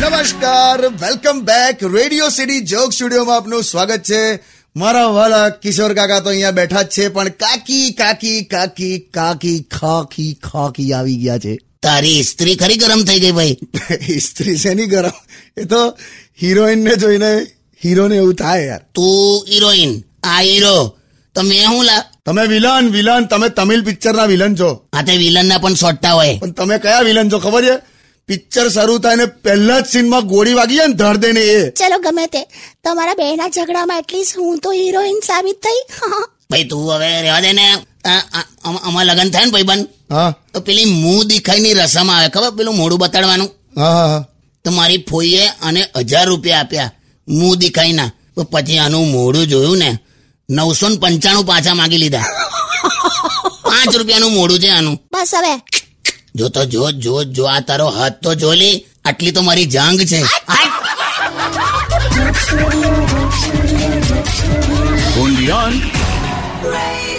નમસ્કાર welcome back radio city joke સ્ટુડિયોમાં આપનું સ્વાગત છે. મારા વાલા કિશોર કાકા તો અહીંયા બેઠા જ છે પણ કાકી કાકી કાકી કાકી ખાકી ખાકી આવી ગયા છે. તારી સ્ત્રી ખરી ગરમ થઈ ગઈ ભાઈ? સ્ત્રી શેની ગરમ? એ તો હિરોઈન ને જોઈને હીરોને એવું થાય યાર. તું હિરોઈન આ હીરો તો મેં હું લા તમે વિલન વિલન તમે તમિલ પિક્ચરના વિલન છો. હા તે વિલન ના પણ સોટતા હોય. પણ તમે કયા વિલન છો ખબર છે? પિક્ચર શરૂ થાય ને પહેલા જ સીનમાં ગોળી વાગી જાય ને ધડ દે ને એ. ચલો ગમે તે. તમારા બેના ઝઘડામાં એટલીસ્ટ હું તો હિરોઈન સાબિત થઈ. ભાઈ તું હવે રહેવા દે ને. અમારા લગન થાય ને ભાઈબંધ? હા. તો પેલી મું દેખાઈની રસમ આવે. ખબર? પેલું મોડું બતાડવાનું. હા હા હા. તો મારી ફોઈએ અને હજાર રૂપિયા આપ્યા મું દેખાઈના તો પછી આનું મોડું જોયું ને. નવસો ને પંચાણું પાછા માંગી લીધા. પાંચ રૂપિયાનું મોડું છે આનું. બસ હવે. જો તો જો જો જો આ તારો હાથ તો જોલી. આટલી તો મારી જાંગ છે! Radio